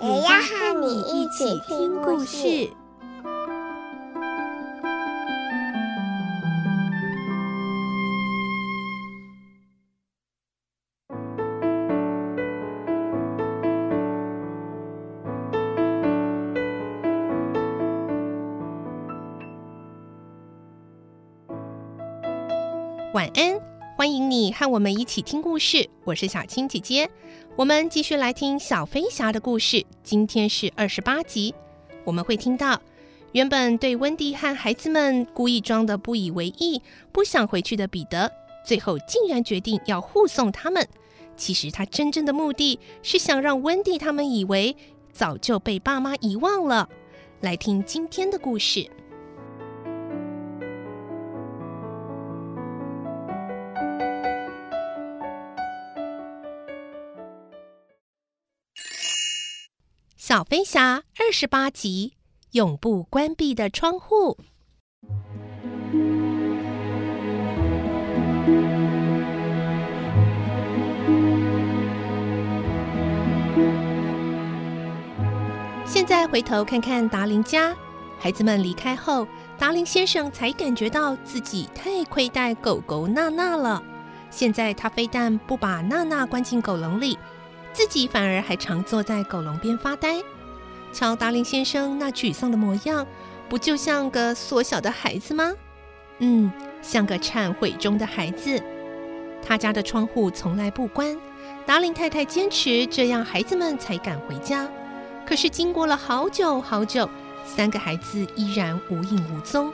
也要和你一起听故事。晚安，欢迎你和我们一起听故事。我是小青姐姐，我们继续来听小飞侠的故事。今天是二十八集，我们会听到原本对温蒂和孩子们故意装的不以为意、不想回去的彼得，最后竟然决定要护送他们。其实他真正的目的是想让温蒂他们以为早就被爸妈遗忘了。来听今天的故事。小飞侠二十八集，永不关闭的窗户。现在回头看看达林家，孩子们离开后，达林先生才感觉到自己太亏待狗狗娜娜了。现在他非但不把娜娜关进狗笼里。自己反而还常坐在狗笼边发呆，瞧达林先生那沮丧的模样，不就像个缩小的孩子吗？嗯，像个忏悔中的孩子。他家的窗户从来不关，达林太太坚持这样，孩子们才敢回家。可是经过了好久好久，三个孩子依然无影无踪。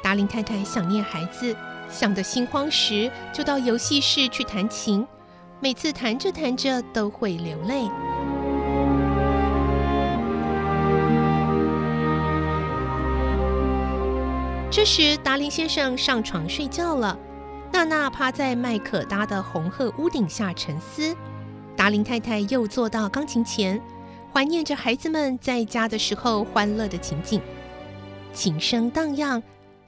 达林太太想念孩子，想得心慌时，就到游戏室去弹琴。每次弹着弹着都会流泪。这时，达林先生上床睡觉了，娜娜趴在麦可搭的红鹤屋顶下沉思。达林太太又坐到钢琴前，怀念着孩子们在家的时候欢乐的情景。琴声荡漾，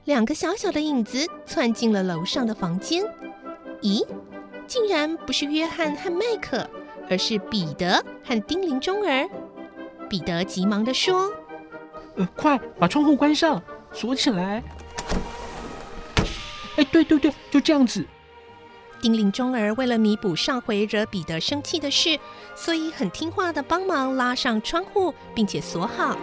两个小小的影子窜进了楼上的房间。咦？竟然不是约翰和麦克，而是彼得和丁灵钟儿。彼得急忙地说：“呃，快把窗户关上，锁起来。”哎，对对对，就这样子。丁灵钟儿为了弥补上回惹彼得生气的事，所以很听话的帮忙拉上窗户，并且锁好。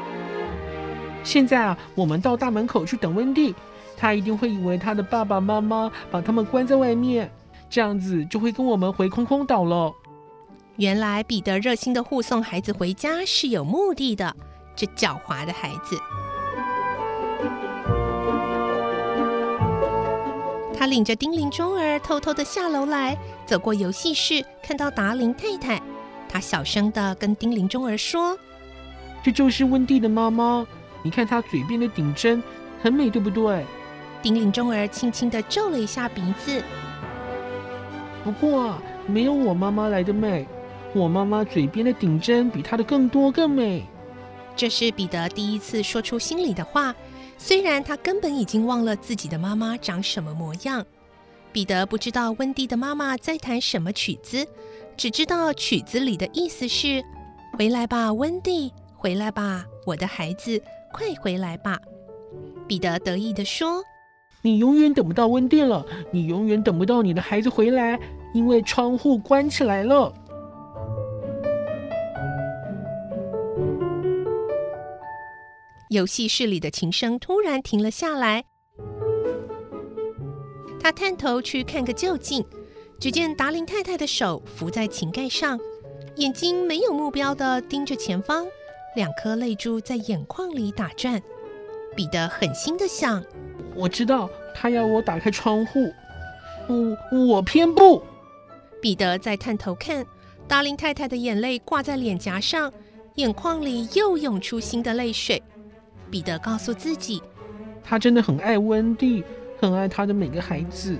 现在啊，我们到大门口去等温蒂，他一定会以为他的爸爸妈妈把他们关在外面。这样子就会跟我们回空空岛了。原来彼得热心的护送孩子回家是有目的的，这狡猾的孩子。他领着丁玲钟儿偷偷的下楼来，走过游戏室，看到达林太太，他小声的跟丁玲钟儿说：“这就是温蒂的妈妈，你看她嘴边的顶针，很美，对不对？”丁玲钟儿轻轻的皱了一下鼻子。不过没有我妈妈来的美，我妈妈嘴边的顶针比她的更多更美。这是彼得第一次说出心里的话，虽然他根本已经忘了自己的妈妈长什么模样。彼得不知道温蒂的妈妈在弹什么曲子，只知道曲子里的意思是：“回来吧，温蒂，回来吧，我的孩子，快回来吧。”彼得得意地说。你永远等不到温蒂了，你永远等不到你的孩子回来，因为窗户关起来了。游戏室里的琴声突然停了下来，他探头去看个究竟，只见达林太太的手扶在琴盖上，眼睛没有目标的盯着前方，两颗泪珠在眼眶里打转。彼得狠心的想。我知道他要我打开窗户，我我偏不。彼得再探头看，达林太太的眼泪挂在脸颊上，眼眶里又涌出新的泪水。彼得告诉自己，他真的很爱温蒂，很爱他的每个孩子。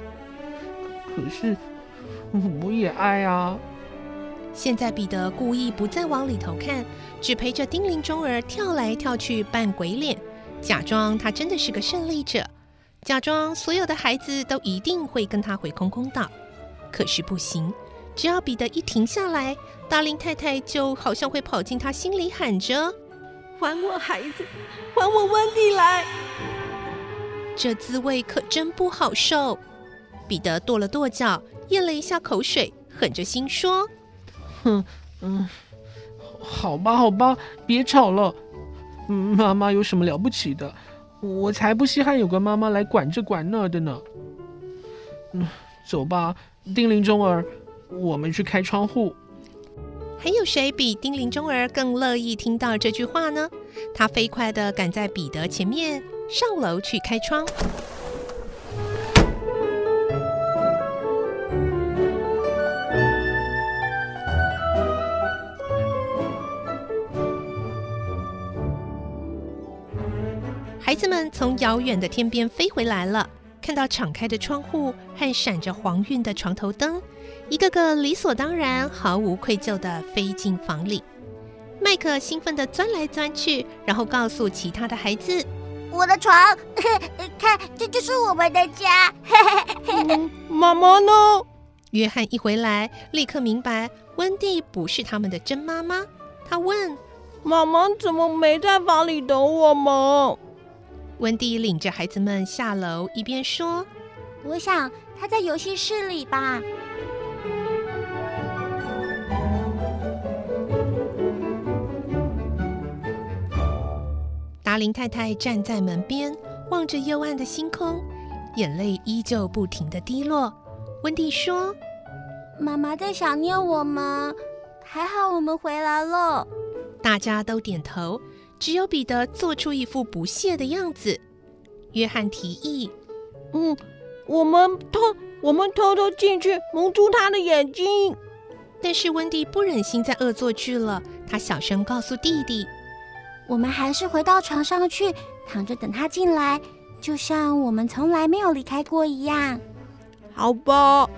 可是，我也爱啊。现在彼得故意不再往里头看，只陪着丁玲中儿跳来跳去扮鬼脸，假装他真的是个胜利者，假装所有的孩子都一定会跟他回空空岛。可是不行，只要彼得一停下来，达伶太太就好像会跑进他心里喊着：“还我孩子，还我温蒂来！”这滋味可真不好受。彼得跺了跺脚，咽了一下口水，狠着心说：“哼，嗯，好吧，好吧，别吵了。嗯，妈妈有什么了不起的？我才不稀罕有个妈妈来管这管那的呢。嗯，走吧，丁灵中儿，我们去开窗户。还有谁比丁灵中儿更乐意听到这句话呢？他飞快地赶在彼得前面上楼去开窗。子们从遥远的天边飞回来了，看到敞开的窗户和闪着黄晕的床头灯，一个个理所当然、毫无愧疚地飞进房里。麦克兴奋地钻来钻去，然后告诉其他的孩子：“我的床，看，这就是我们的家。嗯”妈妈呢？约翰一回来，立刻明白温蒂不是他们的真妈妈。他问：“妈妈怎么没在房里等我们？”温蒂领着孩子们下楼，一边说：“我想他在游戏室里吧。”达林太太站在门边，望着幽暗的星空，眼泪依旧不停的滴落。温蒂说：“妈妈在想念我们，还好我们回来了。”大家都点头。只有彼得做出一副不屑的样子。约翰提议：“嗯，我们偷，我们偷偷进去蒙住他的眼睛。”但是温蒂不忍心再恶作剧了，他小声告诉弟弟：“我们还是回到床上去，躺着等他进来，就像我们从来没有离开过一样。”好吧。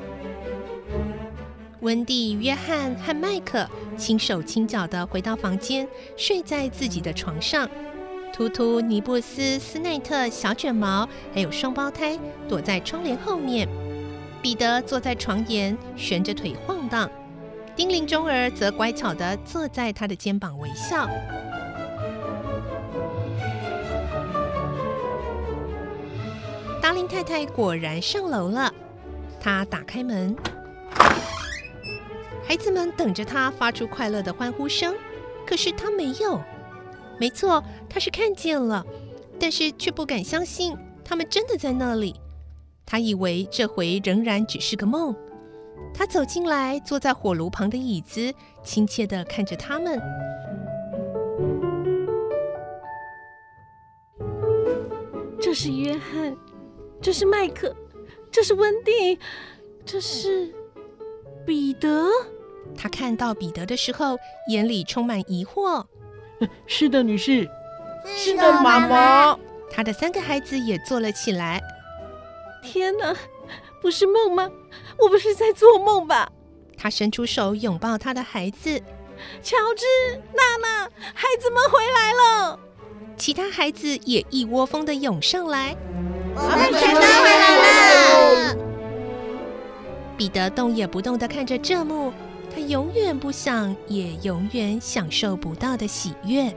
温蒂、约翰和麦克轻手轻脚的回到房间，睡在自己的床上。图图、尼布斯、斯内特、小卷毛还有双胞胎躲在窗帘后面。彼得坐在床沿，悬着腿晃荡。丁灵中儿则乖巧的坐在他的肩膀微笑。达林太太果然上楼了，她打开门。孩子们等着他发出快乐的欢呼声，可是他没有。没错，他是看见了，但是却不敢相信他们真的在那里。他以为这回仍然只是个梦。他走进来，坐在火炉旁的椅子，亲切地看着他们。这是约翰，这是麦克，这是温蒂，这是彼得。他看到彼得的时候，眼里充满疑惑。是的，女士。是的，妈妈。他的三个孩子也坐了起来。天哪，不是梦吗？我不是在做梦吧？他伸出手拥抱他的孩子。乔治、娜娜，孩子们回来了。其他孩子也一窝蜂的涌上来。我们全都回来了。彼得动也不动的看着这幕。永远不想，也永远享受不到的喜悦。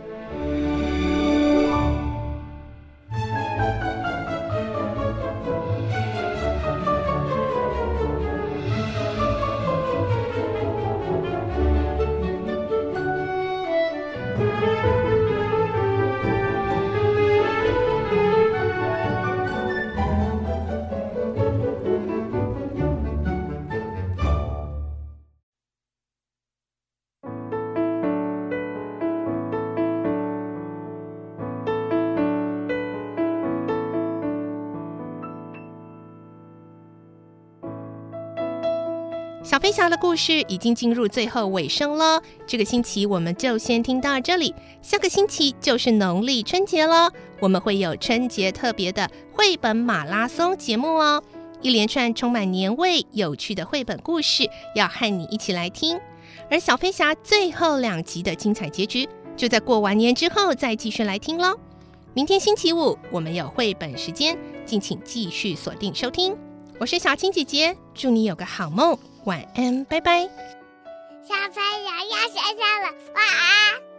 小飞侠的故事已经进入最后尾声了，这个星期我们就先听到这里。下个星期就是农历春节了，我们会有春节特别的绘本马拉松节目哦，一连串充满年味、有趣的绘本故事要和你一起来听。而小飞侠最后两集的精彩结局，就在过完年之后再继续来听喽。明天星期五我们有绘本时间，敬请继续锁定收听。我是小青姐姐，祝你有个好梦。晚安，拜拜。小朋友要睡觉了，晚安。